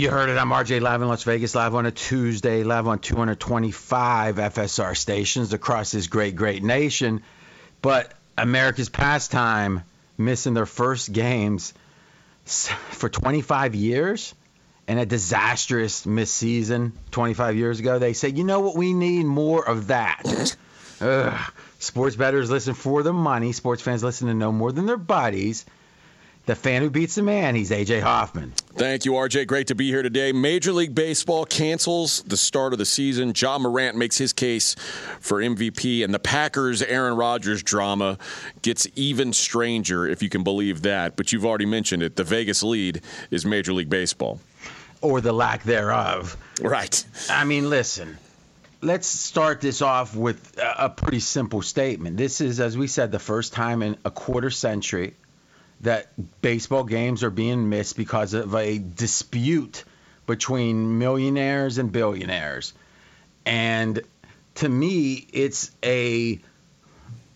You heard it. I'm RJ live in Las Vegas, live on a Tuesday, live on 225 FSR stations across this great, great nation. But America's pastime missing their first games for 25 years and a disastrous missed season 25 years ago. They say, you know what? We need more of that. Ugh. Sports bettors listen for the money. Sports fans listen to no more than their buddies. The fan who beats the man, he's AJ Hoffman. Thank you, RJ. Great to be here today. Major League Baseball cancels the start of the season. Ja Morant makes his case for MVP, and the Packers Aaron Rodgers drama gets even stranger, if you can believe that. But you've already mentioned it. The Vegas lead is Major League Baseball. or the lack thereof. Right. I mean, listen, let's start this off with a a pretty simple statement. This is, as we said, the first time in a quarter century that baseball games are being missed because of a dispute between millionaires and billionaires. And to me, it's a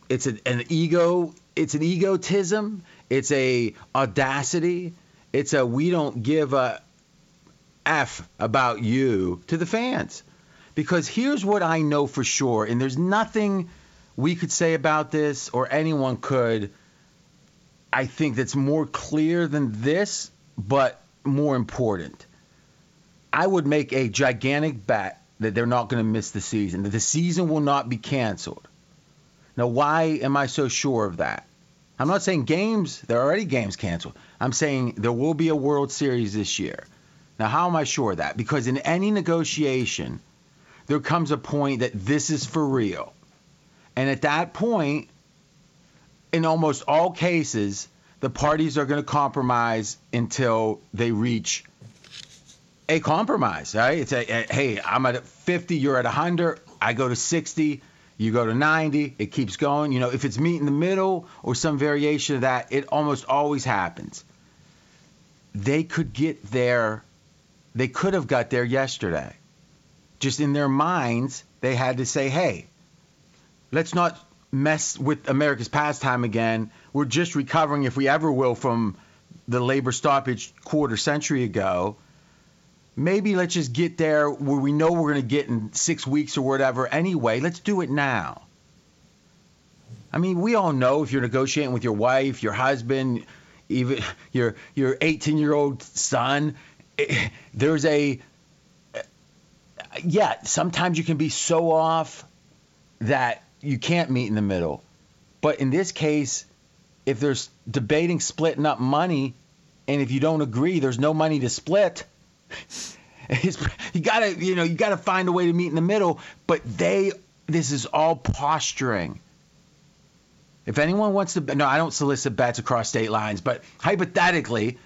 it's an, an ego it's an egotism. It's a audacity. It's a we don't give a f about you to the fans. Because here's what i know for sure and there's nothing we could say about this or anyone could i think that's more clear than this but more important i would make a gigantic bet that they're not going to miss the season that the season will not be canceled now, why am I so sure of that? I'm not saying games, there are already games canceled. I'm saying there will be a World Series this year. Now, how am I sure of that? Because in any negotiation, there comes a point that this is for real. And at that point, in almost all cases, the parties are going to compromise until they reach a compromise, right? It's a, a hey, I'm at 50, you're at 100, I go to 60, you go to 90, it keeps going. You know, if it's meet in the middle or some variation of that, it almost always happens. They could get there, they could have got there yesterday. Just in their minds, they had to say, hey, let's not mess with America's pastime again. We're just recovering, if we ever will, from the labor stoppage quarter century ago maybe let's just get there where we know we're going to get in six weeks or whatever anyway. Let's do it now. I mean, we all know if you're negotiating with your wife, your husband, even your your 18 year old son, eh, there's a yeah. Sometimes you can be so off that you can't meet in the middle. But in this case, if there's debating splitting up money, and if you don't agree, there's no money to split. You gotta, you know, you gotta find a way to meet in the middle. But they, this is all posturing. If anyone wants to, no, I don't solicit bets across state lines, but hypothetically,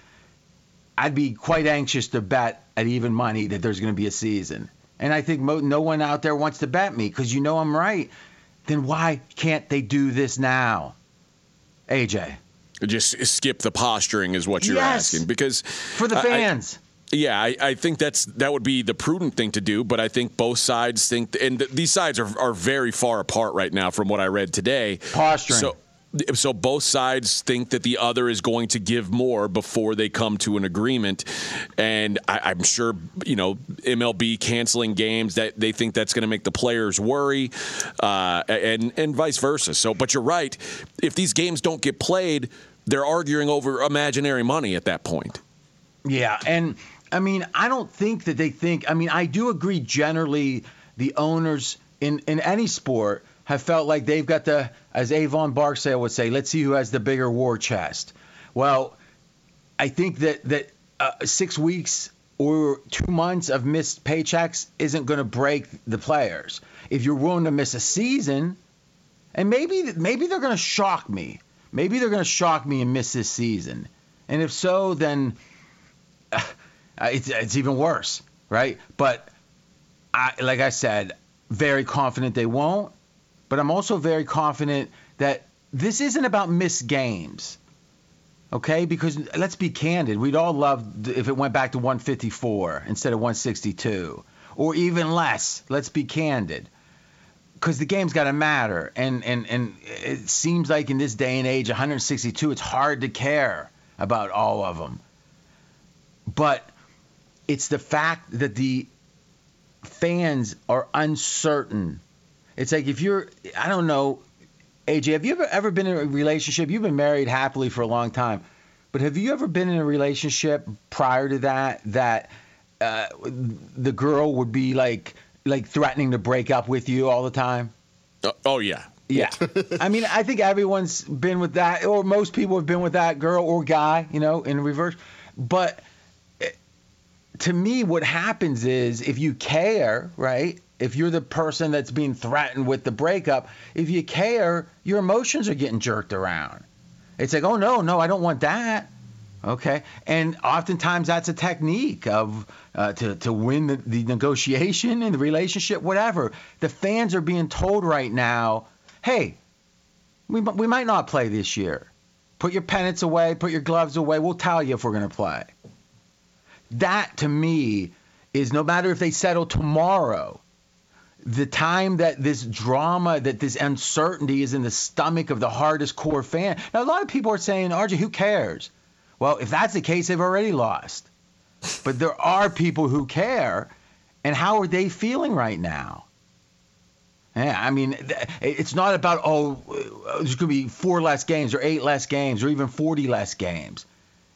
I'd be quite anxious to bet at even money that there's going to be a season. And I think mo- no one out there wants to bet me because you know I'm right. Then why can't they do this now? AJ, Just skip the posturing is what you're Yes. asking because for the I- I- fans. Yeah, I, I think that's that would be the prudent thing to do, but I think both sides think, and th- these sides are, are very far apart right now from what I read today. Posturing. So, so both sides think that the other is going to give more before they come to an agreement, and I, I'm sure you know MLB canceling games that they think that's going to make the players worry, uh, and and vice versa. So, but you're right. If these games don't get played, they're arguing over imaginary money at that point. Yeah, and I mean, I don't think that they think. I mean, I do agree generally the owners in in any sport have felt like they've got the, as Avon Barksdale would say, let's see who has the bigger war chest. Well, I think that that uh, six weeks or two months of missed paychecks isn't going to break the players. If you're willing to miss a season, and maybe maybe they're going to shock me. Maybe they're going to shock me and miss this season. And if so, then uh, it's, it's even worse, right? But I, like I said, very confident they won't. But I'm also very confident that this isn't about missed games. Okay, because let's be candid, we'd all love if it went back to 154 instead of 162, or even less. Let's be candid, because the game's got to matter, and and and it seems like in this day and age, 162, it's hard to care about all of them. But it's the fact that the fans are uncertain. It's like if you're, I don't know, AJ, have you ever ever been in a relationship? You've been married happily for a long time, but have you ever been in a relationship prior to that that uh, the girl would be like like threatening to break up with you all the time? Uh, oh yeah. Yeah. I mean, I think everyone's been with that, or most people have been with that girl or guy, you know, in reverse. But eh, to me, what happens is if you care, right? If you're the person that's being threatened with the breakup, if you care, your emotions are getting jerked around. It's like, oh no, no, I don't want that. Okay, and oftentimes that's a technique of uh, to to win the, the negotiation and the relationship, whatever. The fans are being told right now, hey, we we might not play this year. Put your pennants away, put your gloves away. We'll tell you if we're going to play. That to me is no matter if they settle tomorrow, the time that this drama, that this uncertainty is in the stomach of the hardest core fan. Now, a lot of people are saying, RJ, who cares? Well, if that's the case, they've already lost. But there are people who care, and how are they feeling right now? Yeah, I mean, it's not about oh, there's going to be four less games or eight less games or even 40 less games.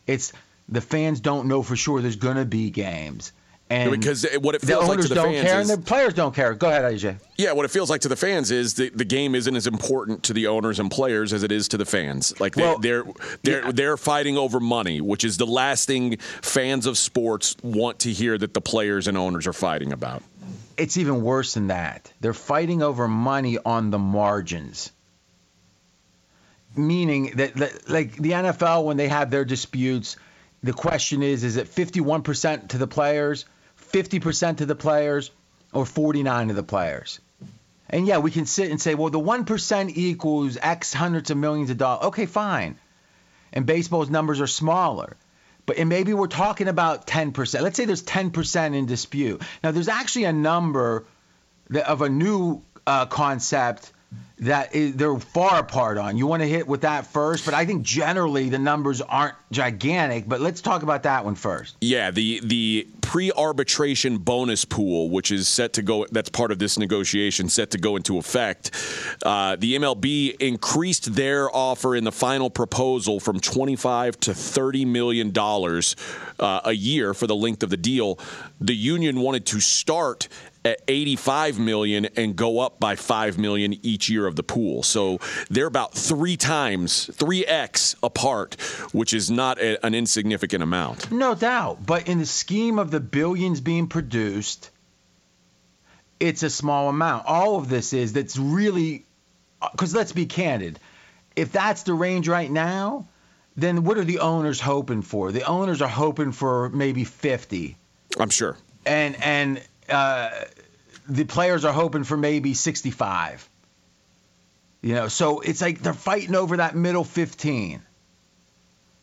It's the fans don't know for sure there's going to be games. And because what it feels like to the don't fans care is, and the players don't care. Go ahead, AJ. yeah, what it feels like to the fans is the, the game isn't as important to the owners and players as it is to the fans. Like they, Well, they're they're yeah. they're fighting over money, which is the last thing fans of sports want to hear that the players and owners are fighting about. It's even worse than that. They're fighting over money on the margins. Meaning that, that like the NFL when they have their disputes, the question is is it 51% to the players, 50% to the players, or 49 to the players? And yeah, we can sit and say, well, the 1% equals X hundreds of millions of dollars. Okay, fine. And baseball's numbers are smaller. But and maybe we're talking about 10%. Let's say there's 10% in dispute. Now, there's actually a number of a new uh, concept that is, they're far apart on. You want to hit with that first, but I think generally the numbers aren't gigantic. But let's talk about that one first. Yeah, the the pre-arbitration bonus pool, which is set to go, that's part of this negotiation, set to go into effect. Uh, the MLB increased their offer in the final proposal from 25 to 30 million dollars uh, a year for the length of the deal. The union wanted to start at 85 million and go up by 5 million each year of the pool. So they're about 3 times, 3x apart, which is not a, an insignificant amount. No doubt. But in the scheme of the billions being produced, it's a small amount. All of this is that's really, uh, because let's be candid. If that's the range right now, then what are the owners hoping for? The owners are hoping for maybe 50. I'm sure. and and uh, the players are hoping for maybe 65. You know, so it's like they're fighting over that middle 15.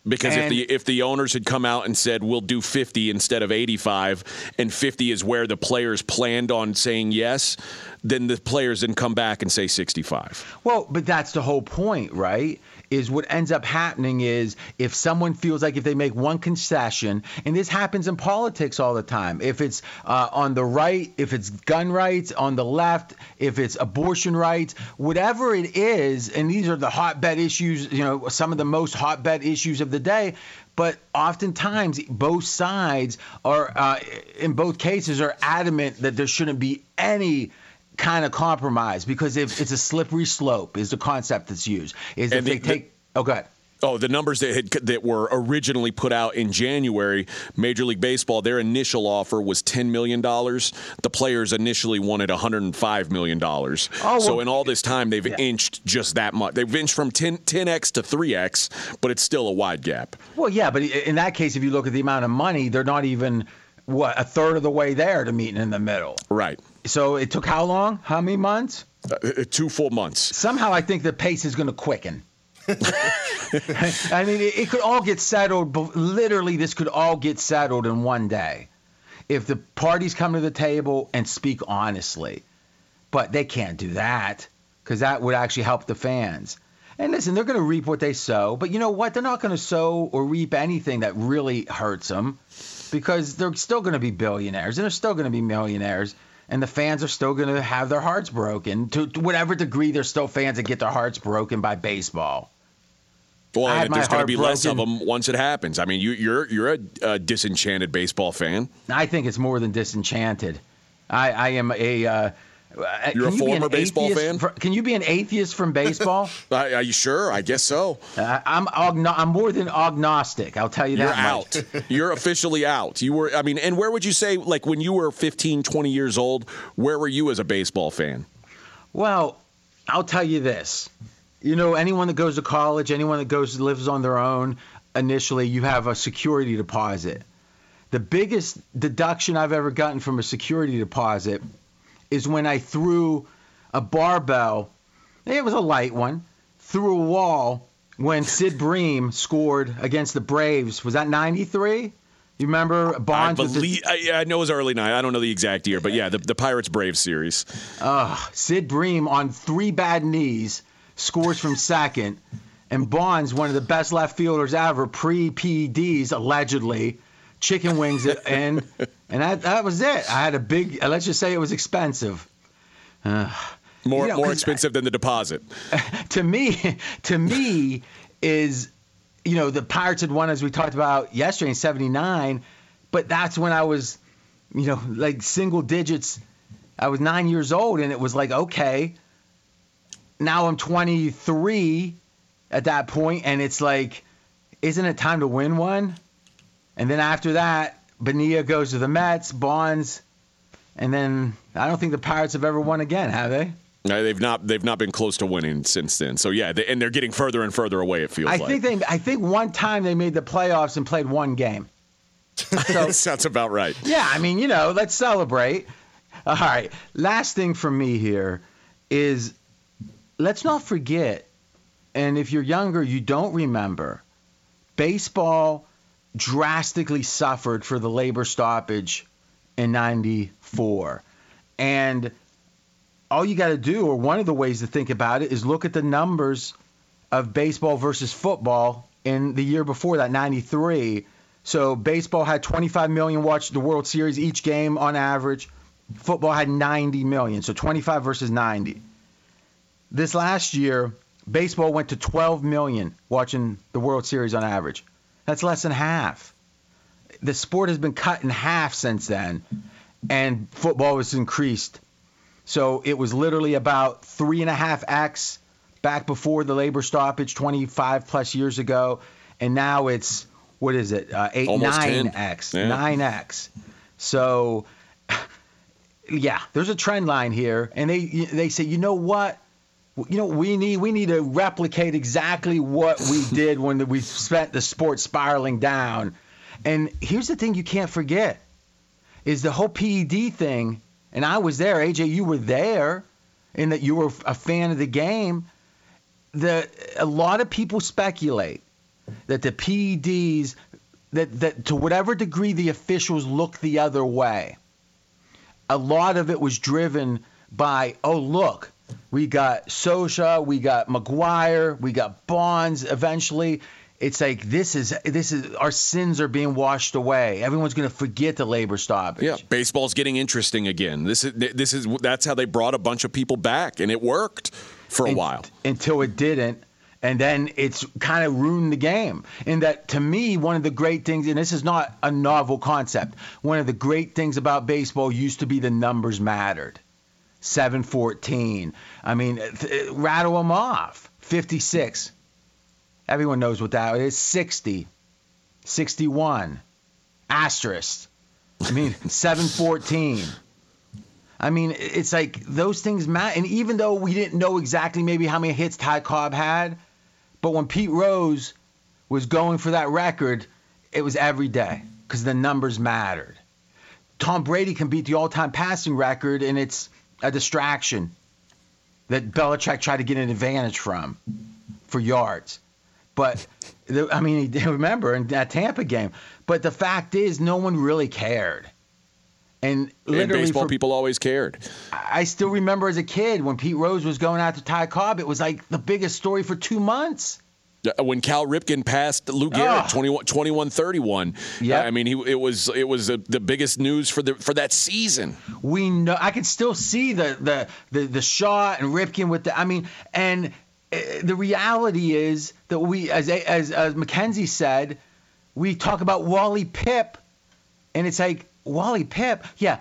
Because if the if the owners had come out and said we'll do 50 instead of 85, and 50 is where the players planned on saying yes, then the players then come back and say 65. Well, but that's the whole point, right? Is what ends up happening is if someone feels like if they make one concession, and this happens in politics all the time, if it's uh, on the right, if it's gun rights, on the left, if it's abortion rights, whatever it is, and these are the hotbed issues, you know, some of the most hotbed issues of the day. But oftentimes, both sides are, uh, in both cases, are adamant that there shouldn't be any kind of compromise because if it's a slippery slope is the concept that's used. Is if And the- they take, oh, go ahead. Oh, the numbers that had, that were originally put out in January, Major League Baseball, their initial offer was ten million dollars. The players initially wanted one hundred and five million dollars. Oh, so well- in all this time, they've inched just that much. They've inched from 10, 10x to three x, but it's still a wide gap. Well, yeah, but in that case, if you look at the amount of money, they're not even what a third of the way there to meeting in the middle. Right. So it took how long? How many months? Uh, uh, two full months. Somehow, I think the pace is going to quicken. I mean, it, it could all get settled. but Literally, this could all get settled in one day if the parties come to the table and speak honestly. But they can't do that because that would actually help the fans. And listen, they're going to reap what they sow. But you know what? They're not going to sow or reap anything that really hurts them because they're still going to be billionaires and they're still going to be millionaires. And the fans are still going to have their hearts broken to, to whatever degree they're still fans that get their hearts broken by baseball. Well, there's going to be less of them once it happens. I mean, you, you're you're a, a disenchanted baseball fan. I think it's more than disenchanted. I, I am a. Uh, uh, You're a you former baseball atheist fan? fr- Can you be an atheist from baseball? Are you sure? I guess so. uh, I'm agno- I'm more than agnostic. I'll tell you that. You're much. out. You're officially out. You were, I mean, and where would you say, like when you were 15, 20 years old, where were you as a baseball fan? Well, I'll tell you this. You know, anyone that goes to college, anyone that goes lives on their own, initially you have a security deposit. The biggest deduction I've ever gotten from a security deposit is when I threw a barbell. It was a light one through a wall when Sid Bream scored against the Braves. Was that 93? You remember I Bonds? the- believe, I, I know it was early night. I don't know the exact year, but yeah, the, the Pirates Braves series. Sid Bream on three bad knees scores from second, and Bonds, one of the best left fielders ever, pre PEDs allegedly, chicken wings it, and and that that was it. I had a big. Let's just say it was expensive. Uh, more, You know, more expensive than the deposit. to me, to me, is you know the Pirates had won as we talked about yesterday in '79, but that's when I was, you know, like single digits. I was nine years old, and it was like okay. Now I'm 23 at that point, and it's like, isn't it time to win one? And then after that, Bonilla goes to the Mets, Bonds, and then I don't think the Pirates have ever won again, have they? No, they've not they've not been close to winning since then. So yeah, they, and they're getting further and further away. It feels I like. think they. I think one time they made the playoffs and played one game. So sounds about right. yeah, I mean, you know, let's celebrate. All right. Last thing from me here is let's not forget, and if you're younger, you don't remember, baseball drastically suffered for the labor stoppage in 94. And all you got to do, or one of the ways to think about it, is look at the numbers of baseball versus football in the year before that, 93. So baseball had 25 million watch the World Series each game on average. Football had 90 million, so 25 versus 90. This last year, baseball went to 12 million watching the World Series on average. That's less than half. The sport has been cut in half since then, and football has increased. So it was literally about three and a half x back before the labor stoppage, 25 plus years ago, and now it's what is it? Uh, eight, Almost 10. nine x, Yeah. nine x. So yeah, there's a trend line here, and they they say, you know what? You know we need we need to replicate exactly what we did when we spent the sport spiraling down. And here's the thing you can't forget is the whole PED thing. And I was there, AJ. You were there, in that you were a fan of the game. The a lot of people speculate that the PEDs that that to whatever degree the officials look the other way a lot of it was driven by, oh, look, we got Sosa, we got McGwire, we got Bonds eventually. It's like this is this is our sins are being washed away. Everyone's going to forget the labor stoppage. Yeah, baseball's getting interesting again. This is this is that's how they brought a bunch of people back, and it worked for a while. until it didn't. And then it's kind of ruined the game. In that, to me, one of the great things, and this is not a novel concept, one of the great things about baseball used to be the numbers mattered. 714. I mean, th- rattle them off. 56. Everyone knows what that is. 60. 61. Asterisk. I mean, 714. I mean, it's like those things matter. And even though we didn't know exactly maybe how many hits Ty Cobb had, but when Pete Rose was going for that record, it was every day because the numbers mattered. Tom Brady can beat the all-time passing record, and it's a distraction that Belichick tried to get an advantage from for yards. But the- I mean, remember in that Tampa game. But the fact is, no one really cared. And And literally, baseball for, people always cared. I still remember as a kid when Pete Rose was going out to Ty Cobb. It was like the biggest story for two months. Uh, When Cal Ripken passed Lou Gehrig, Ah. 21, 21-31. Yep. Uh, I mean, he it was it was uh the biggest news for the for that season. we know I can still see the the the, the shot and Ripken with the I mean and uh, the reality is that we as as as Mackenzie said we talk about Wally Pipp and it's like Wally Pipp yeah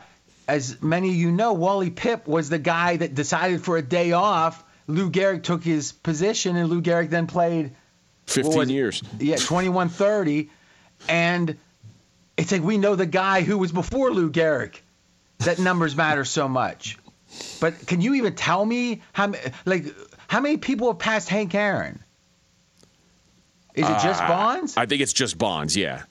as many of you know Wally Pipp was the guy that decided for a day off Lou Gehrig took his position and Lou Gehrig then played 15 was years. yeah 2130 and it's like we know the guy who was before Lou Gehrig that numbers matter so much. But can you even tell me how like how many people have passed Hank Aaron? Is it just Uh, Bonds? I think it's just Bonds, yeah.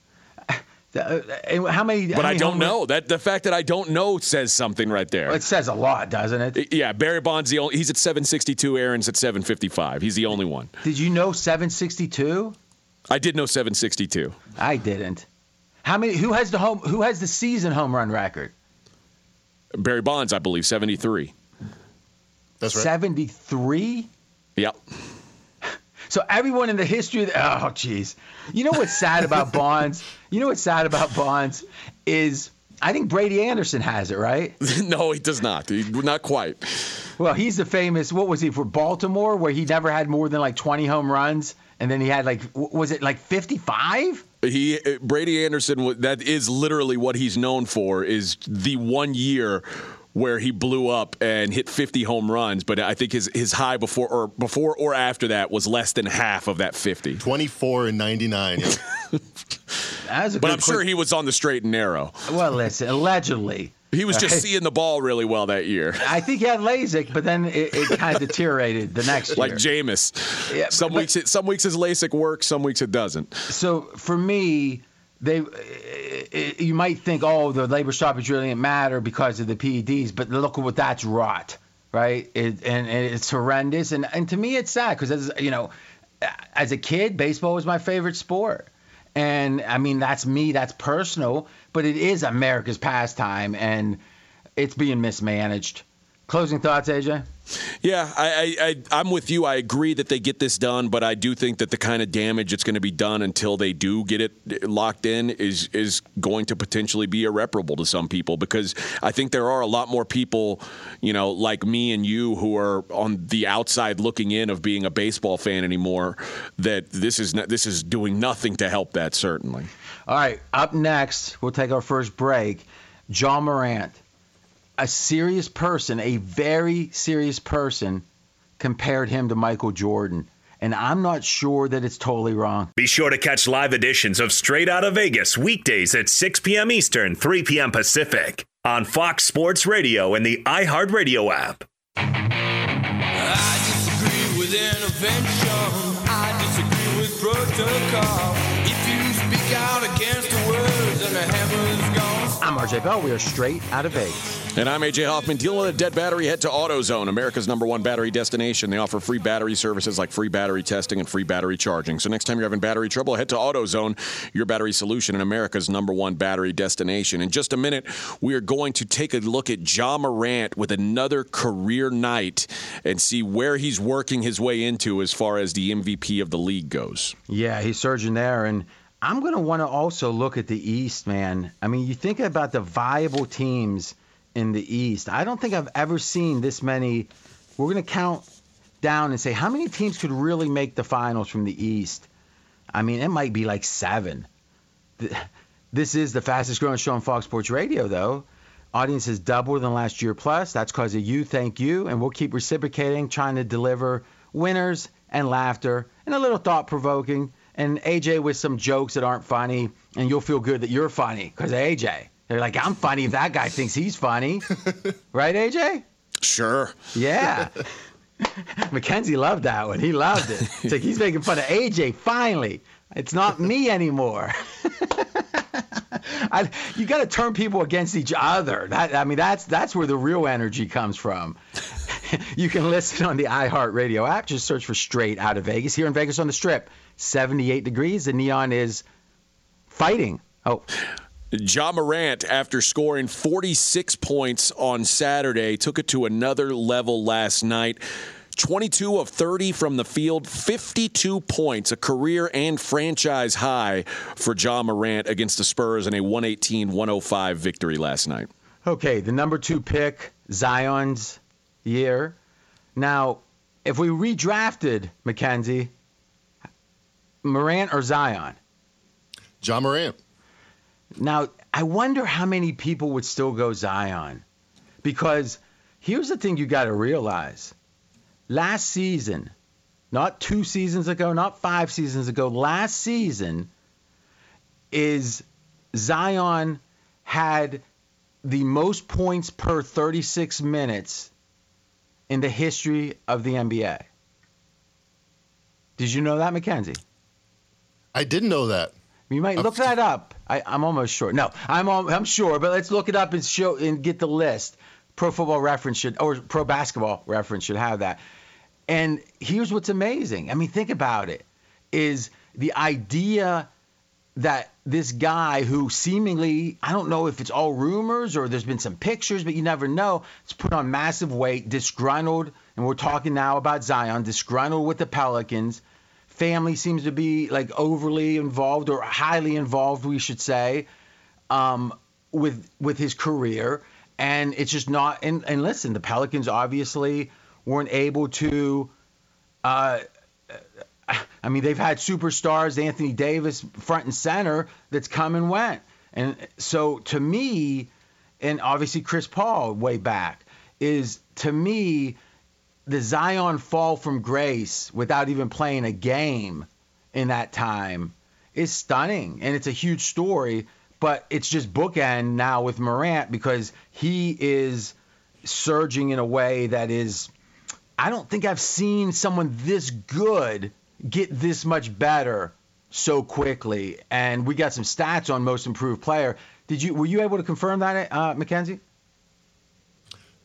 Uh, and how many? But how I don't home run- know. That the fact that I don't know says something right there. It says a lot, doesn't it? yeah, Barry Bonds the only he's at 762, Aaron's at 755. He's the only one. Did you know 762? I did know 762. I didn't. How many? Who has the home? Who has the season home run record? Barry Bonds, I believe, 73. That's right. 73. Yep. So everyone in the history of the, oh jeez. You know what's sad about Bonds? You know what's sad about Bonds is I think Brady Anderson has it, right? no, he does not. He, not quite. Well, he's the famous what was he for Baltimore where he never had more than like 20 home runs and then he had like was it like 55? He Brady Anderson. That is literally what he's known for. Is the one year where he blew up and hit 50 home runs. But I think his his high before or before or after that was less than half of that 50. 24 and 99. Yeah. That But I'm sure he was on the straight and narrow. Well, listen, allegedly. He was just Right. seeing the ball really well that year. I think he had LASIK, but then it, it kind of deteriorated the next year. Like Jameis. Yeah, some but- weeks it, some weeks his LASIK works, some weeks it doesn't. so for me, they eh, you might think, oh, the labor stoppage really didn't matter because of the PEDs, but look at what that's wrought, right? It, and, and it's horrendous, and and to me, it's sad because as you know, as a kid, baseball was my favorite sport, and I mean that's me, that's personal, but it is America's pastime, and it's being mismanaged. Closing thoughts, AJ? Yeah, I, I, I'm with you. I agree that they get this done, but I do think that the kind of damage that's going to be done until they do get it eh, locked in is is going to potentially be irreparable to some people because I think there are a lot more people, you know, like me and you who are on the outside looking in of being a baseball fan anymore. That this is not, this is doing nothing to help that. Certainly. All right, up next, we'll take our first break. Ja Morant, a serious person, a very serious person, compared him to Michael Jordan. And I'm not sure that it's totally wrong. Be sure to catch live editions of Straight Out of Vegas weekdays at 6 p.m. Eastern, 3 p.m. Pacific on Fox Sports Radio and the iHeartRadio app. I disagree with intervention. I disagree with protocol. If you speak out against the words, then the hammer's gone. I'm RJ Bell. We are straight out of Vegas. And I'm AJ Hoffman. Dealing with a dead battery, head to AutoZone, America's number one battery destination. They offer free battery services like free battery testing and free battery charging. So next time you're having battery trouble, head to AutoZone, your battery solution and America's number one battery destination. In just a minute, we are going to take a look at Ja Morant with another career night and see where he's working his way into as far as the MVP of the league goes. Yeah, he's surging there. And I'm going to want to also look at the East, man. I mean, you think about the viable teams in the East. I don't think I've ever seen this many. We're going to count down and say how many teams could really make the finals from the East, I mean, it might be like seven. This is the fastest growing show on Fox Sports Radio, though. Audience has doubled in the last year plus. That's because of you. Thank you. And we'll keep reciprocating, trying to deliver winners and laughter and a little thought provoking. And AJ with some jokes that aren't funny. And you'll feel good that you're funny because AJ. They're like, I'm funny if that guy thinks he's funny. right, AJ? Sure. Yeah. Mackenzie loved that one. He loved it. It's like he's making fun of AJ finally. It's not me anymore. I, you got to turn people against each other. That, I mean, that's that's where the real energy comes from. you can listen on the iHeartRadio app. Just search for Straight Out of Vegas. Here in Vegas on the Strip, 78 degrees. The neon is fighting. Oh, Ja Morant, after scoring 46 points on Saturday, took it to another level last night. 22 of 30 from the field, 52 points, a career and franchise high for Ja Morant against the Spurs in a 118 105 victory last night. Okay, the number two pick, Zion's year. Now, if we redrafted Mackenzie, Morant or Zion? Ja Morant. Now, I wonder how many people would still go Zion. Because here's the thing you got to realize. Last season, not two seasons ago, not five seasons ago, last season is Zion had the most points per 36 minutes in the history of the NBA. Did you know that, Mackenzie? I didn't know that. You might look that up. I, I'm almost sure. No, I'm I'm sure, but let's look it up and show and get the list. Pro Football Reference should or Pro Basketball Reference should have that. And here's what's amazing. I mean, think about it. Is the idea that this guy who seemingly I don't know if it's all rumors or there's been some pictures, but you never know. It's put on massive weight, disgruntled, and we're talking now about Zion, disgruntled with the Pelicans. Family seems to be like overly involved or highly involved, we should say, um, with with his career, and it's just not. And, and listen, the Pelicans obviously weren't able to. Uh, I mean, they've had superstars, Anthony Davis front and center, that's come and went. And so to me, and obviously Chris Paul way back, is to me, the Zion fall from grace without even playing a game in that time is stunning. And it's a huge story, but it's just bookend now with Morant because he is surging in a way that is I don't think I've seen someone this good get this much better so quickly. And we got some stats on most improved player. Did you were you able to confirm that, uh, Mackenzie?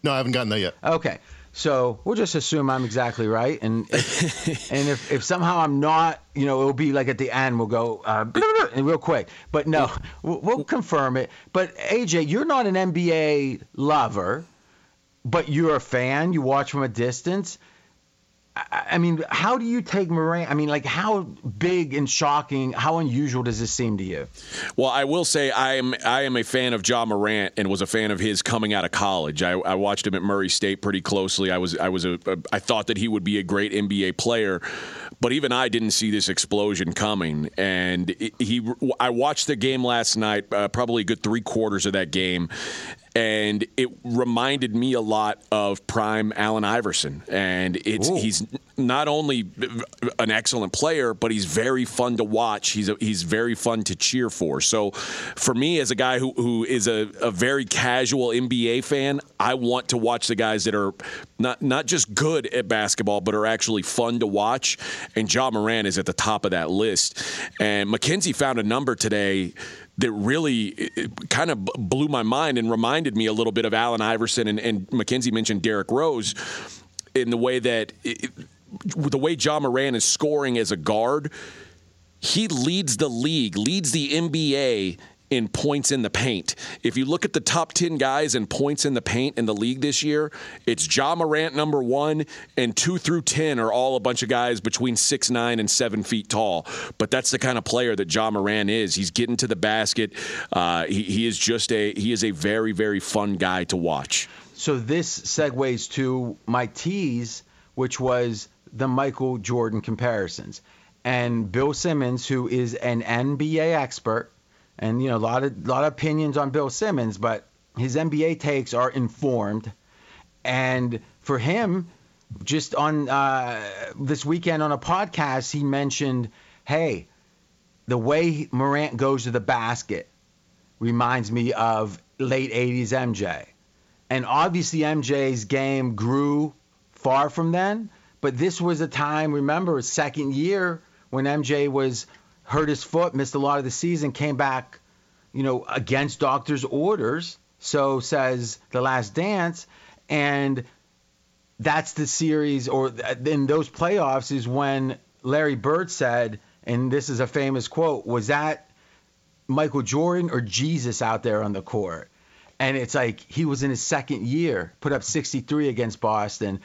No, I haven't gotten that yet. Okay. So we'll just assume I'm exactly right, and if, and if, if somehow I'm not, you know, it'll be like at the end we'll go uh, blah, blah, blah, real quick. But no, we'll, we'll confirm it. But AJ, you're not an NBA lover, but you're a fan. You watch from a distance. I, mean, how do you take Morant? I mean, like, how big and shocking, how unusual does this seem to you? Well, I will say I am I am a fan of Ja Morant and was a fan of his coming out of college. I, I watched him at Murray State pretty closely. I was I was a, a I thought that he would be a great NBA player, but even I didn't see this explosion coming. And he I watched the game last night, uh, probably a good three quarters of that game, and it reminded me a lot of prime Allen Iverson. And it's Ooh. he's not only an excellent player, but he's very fun to watch. He's a, he's very fun to cheer for. So, for me, as a guy who, who is a, a very casual NBA fan, I want to watch the guys that are not not just good at basketball, but are actually fun to watch. And Ja Morant is at the top of that list. And Mackenzie found a number today that really kind of blew my mind and reminded me a little bit of Allen Iverson and, and Mackenzie mentioned Derrick Rose in the way that it, the way Ja Morant is scoring as a guard, he leads the league, leads the NBA in points in the paint. If you look at the top 10 guys in points in the paint in the league this year, it's Ja Morant number one, and two through 10 are all a bunch of guys between six nine and seven feet tall. But that's the kind of player that Ja Morant is. He's getting to the basket. Uh, he, he is just a he is a very very fun guy to watch. So this segues to my tease which was the Michael Jordan comparisons. And Bill Simmons, who is an NBA expert, and you know a lot of lot of opinions on Bill Simmons, but his NBA takes are informed. And for him, just on uh, this weekend on a podcast, he mentioned, "Hey, the way Morant goes to the basket reminds me of late 80s MJ. And obviously, MJ's game grew far from then, but this was a time, remember, second year when MJ was hurt his foot, missed a lot of the season, came back, you know, against doctor's orders. So says The Last Dance. And that's the series, or in those playoffs, is when Larry Bird said, and this is a famous quote, was that Michael Jordan or Jesus out there on the court? And it's like he was in his second year, put up 63 against Boston.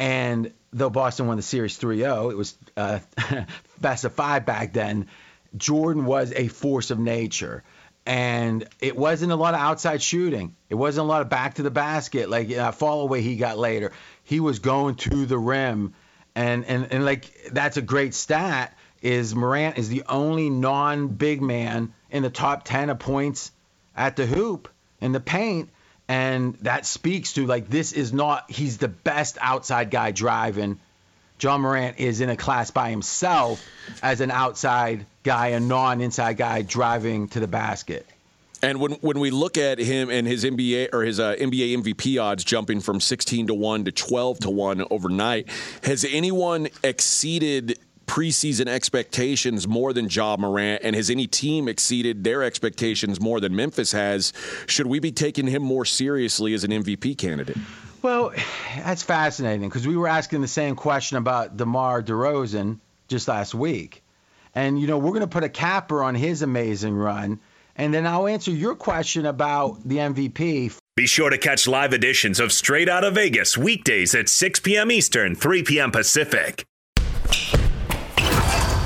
And though Boston won the series 3 0, it was uh, best of five back then. Jordan was a force of nature. And it wasn't a lot of outside shooting. It wasn't a lot of back to the basket, like uh, fall away he got later. He was going to the rim. And, and, and like that's a great stat is Morant is the only non-big man in the top 10 of points at the hoop in the paint and that speaks to like this is not he's the best outside guy driving. Ja Morant is in a class by himself as an outside guy a non-inside guy driving to the basket. And when when we look at him and his NBA or his uh, NBA MVP odds jumping from 16 to 1 to 12 to 1 overnight, has anyone exceeded preseason expectations more than Ja Morant and has any team exceeded their expectations more than Memphis has? Should we be taking him more seriously as an MVP candidate? Well, that's fascinating because we were asking the same question about DeMar DeRozan just last week. And, you know, we're going to put a capper on his amazing run. And then I'll answer your question about the MVP. Be sure to catch live editions of Straight Out of Vegas weekdays at 6 p.m. Eastern, 3 p.m. Pacific.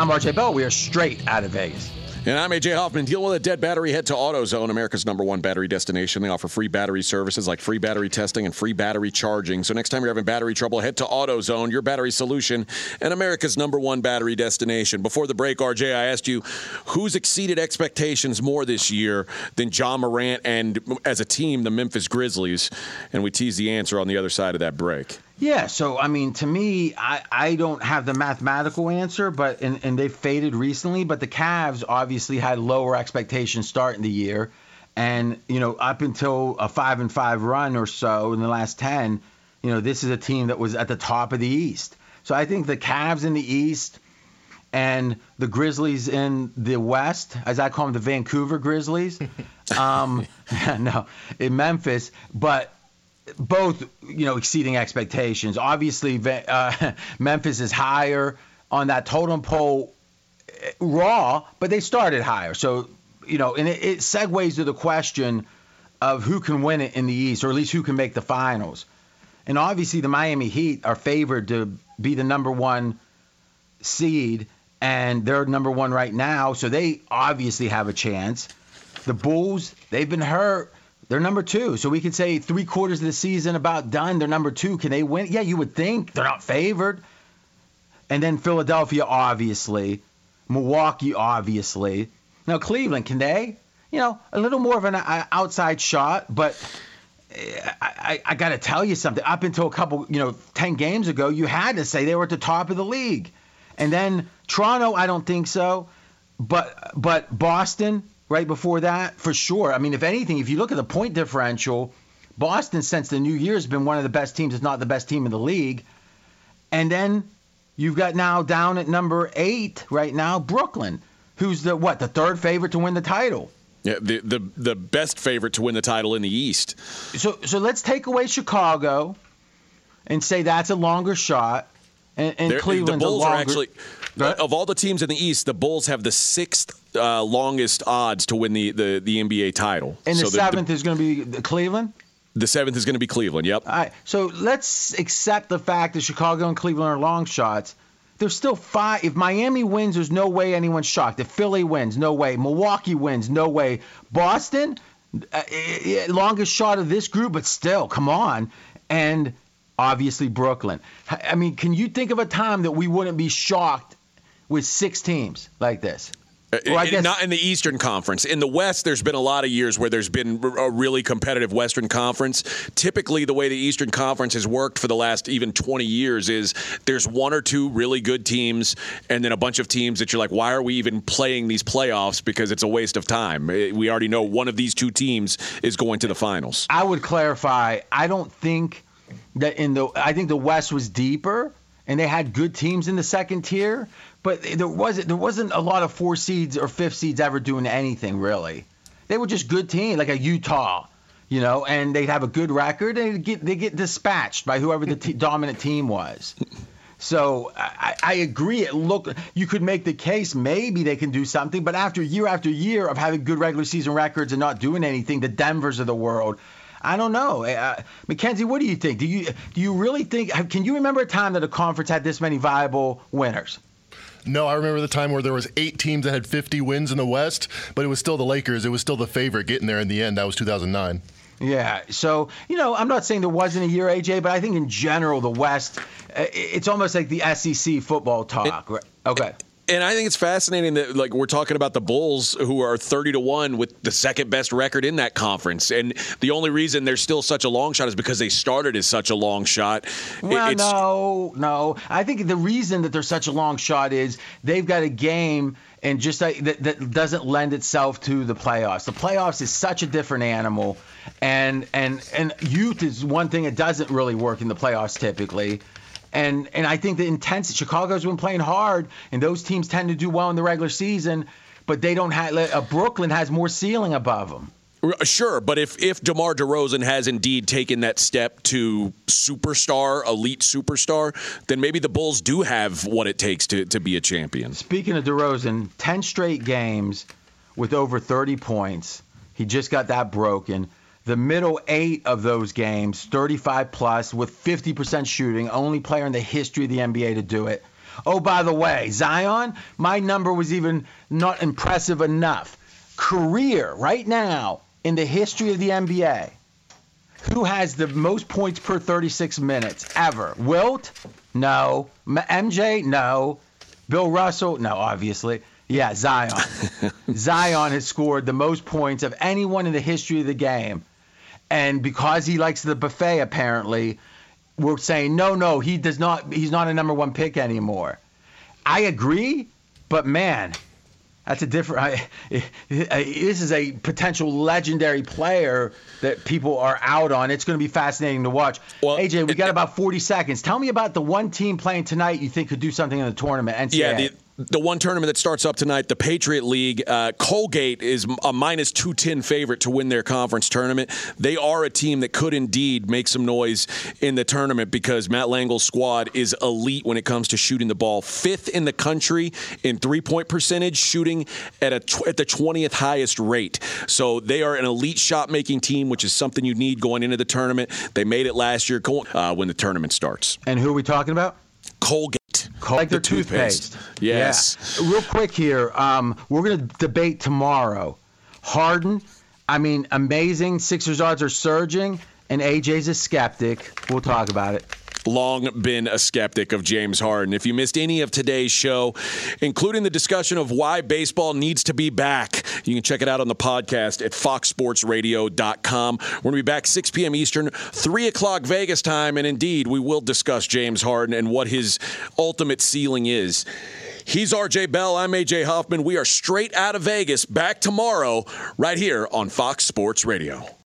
I'm RJ Bell. We are straight out of Vegas. And I'm AJ Hoffman. Deal with a dead battery. Head to AutoZone, America's number one battery destination. They offer free battery services like free battery testing and free battery charging. So next time you're having battery trouble, head to AutoZone, your battery solution, and America's number one battery destination. Before the break, RJ, I asked you who's exceeded expectations more this year than Ja Morant and, as a team, the Memphis Grizzlies. And we teased the answer on the other side of that break. Yeah, so I mean, to me, I, I don't have the mathematical answer, but and, and they've faded recently. But the Cavs obviously had lower expectations starting the year, and you know up until a five and five run or so in the last ten, you know this is a team that was at the top of the East. So I think the Cavs in the East and the Grizzlies in the West, as I call them, the Vancouver Grizzlies, um, no, in Memphis, but both you know exceeding expectations. Obviously, uh, Memphis is higher on that totem pole eh, raw, but they started higher. So you know, and it, it segues to the question of who can win it in the East, or at least who can make the finals. And obviously, the Miami Heat are favored to be the number one seed, and they're number one right now, so they obviously have a chance. The Bulls, they've been hurt. They're number two. So we could say three quarters of the season about done. They're number two. Can they win? Yeah, you would think. They're not favored. And then Philadelphia, obviously. Milwaukee, obviously. Now, Cleveland, can they? You know, a little more of an uh, outside shot, but I, I, I got to tell you something. Up until a couple, you know, 10 games ago, you had to say they were at the top of the league. And then Toronto, I don't think so. But but Boston, right before that, for sure. I mean, if anything, if you look at the point differential, Boston since the new year has been one of the best teams, if not the best team in the league. And then you've got now down at number eight right now, Brooklyn, who's the what, the third favorite to win the title. Yeah, the, the the best favorite to win the title in the East. So so let's take away Chicago and say that's a longer shot. And, and Cleveland's the Bulls a longer, are actually Right? of all the teams in the East, the Bulls have the sixth uh, longest odds to win the, the, the NBA title. and the So seventh is going to be the Cleveland. the seventh is going to be Cleveland. Yep. All right, so let's accept the fact that Chicago and Cleveland are long shots. There's still five. If Miami wins, there's no way anyone's shocked. If Philly wins, no way. Milwaukee wins, no way. Boston, uh, eh, eh, longest shot of this group, but still, come on. And obviously Brooklyn. I mean, can you think of a time that we wouldn't be shocked with six teams like this? I Uh, guess- not in the Eastern Conference. In the West, there's been a lot of years where there's been a really competitive Western Conference. Typically, the way the Eastern Conference has worked for the last even 20 years is there's one or two really good teams, and then a bunch of teams that you're like, why are we even playing these playoffs? Because it's a waste of time. Eh, We already know one of these two teams is going to the finals. I would clarify. I don't think that in the. I think the West was deeper, and they had good teams in the second tier. But there wasn't there wasn't a lot of four seeds or fifth seeds ever doing anything really. They were just good teams, like a Utah, you know, and they'd have a good record and they'd get they get dispatched by whoever the t- dominant team was. So I, I agree. It look you could make the case maybe they can do something, but after year after year of having good regular season records and not doing anything, the Denvers of the world, I don't know. Uh, Mackenzie, what do you think? Do you do you really think? Can you remember a time that a conference had this many viable winners? No, I remember the time where there was eight teams that had 50 wins in the West, but it was still the Lakers. It was still the favorite getting there in the end. That was 2009. Yeah. So, you know, I'm not saying there wasn't a year, AJ, but I think in general, the West, uh, it's almost like the SEC football talk. right? Okay. And I think it's fascinating that like we're talking about the Bulls who are 30 to 1 with the second best record in that conference. And the only reason they're still such a long shot is because they started as such a long shot. Well, it's- no, no. I think the reason that they're such a long shot is they've got a game and just like, that, that doesn't lend itself to the playoffs. The playoffs is such a different animal, and and and youth is one thing that doesn't really work in the playoffs typically. And and I think the intensity. Chicago's been playing hard, and those teams tend to do well in the regular season, but they don't have. Uh, Brooklyn has more ceiling above them. Sure, but if if DeMar DeRozan has indeed taken that step to superstar, elite superstar, then maybe the Bulls do have what it takes to, to be a champion. Speaking of DeRozan, 10 straight games with over 30 points. He just got that broken. The middle eight of those games, 35 plus with 50% shooting, only player in the history of the NBA to do it. Oh, by the way, Zion, my number was even not impressive enough. Career, right now, in the history of the NBA, who has the most points per 36 minutes ever? Wilt? No. MJ? No. Bill Russell? No, obviously. Yeah, Zion. Zion has scored the most points of anyone in the history of the game. And because he likes the buffet, apparently, we're saying, no, no, he does not, he's not a number one pick anymore. I agree, but man, that's a different. I, this is a potential legendary player that people are out on. It's going to be fascinating to watch. Well, AJ, we it- got about 40 seconds. Tell me about the one team playing tonight you think could do something in the tournament. NCAA. Yeah, the, the one tournament that starts up tonight, the Patriot League. Uh, Colgate is a minus 210 favorite to win their conference tournament. They are a team that could indeed make some noise in the tournament because Matt Langel's squad is elite when it comes to shooting the ball. Fifth in the country in three point percentage, shooting at, a tw- at the 20th highest rate. So they are an elite shot making team, which is something you need going into the tournament. They made it last year uh, when the tournament starts. and who are we talking about? Colgate. Like their The toothpaste. toothpaste. Yes. Yeah. Real quick here, um, we're going to debate tomorrow. Harden, I mean, amazing. Sixers odds are surging, and AJ's a skeptic. We'll talk about it. Long been a skeptic of James Harden. If you missed any of today's show, including the discussion of why baseball needs to be back, you can check it out on the podcast at foxsportsradio.com. We're going to be back 6 p.m. Eastern, 3 o'clock Vegas time, and indeed, we will discuss James Harden and what his ultimate ceiling is. He's RJ Bell. I'm AJ Hoffman. We are straight out of Vegas, back tomorrow, right here on Fox Sports Radio.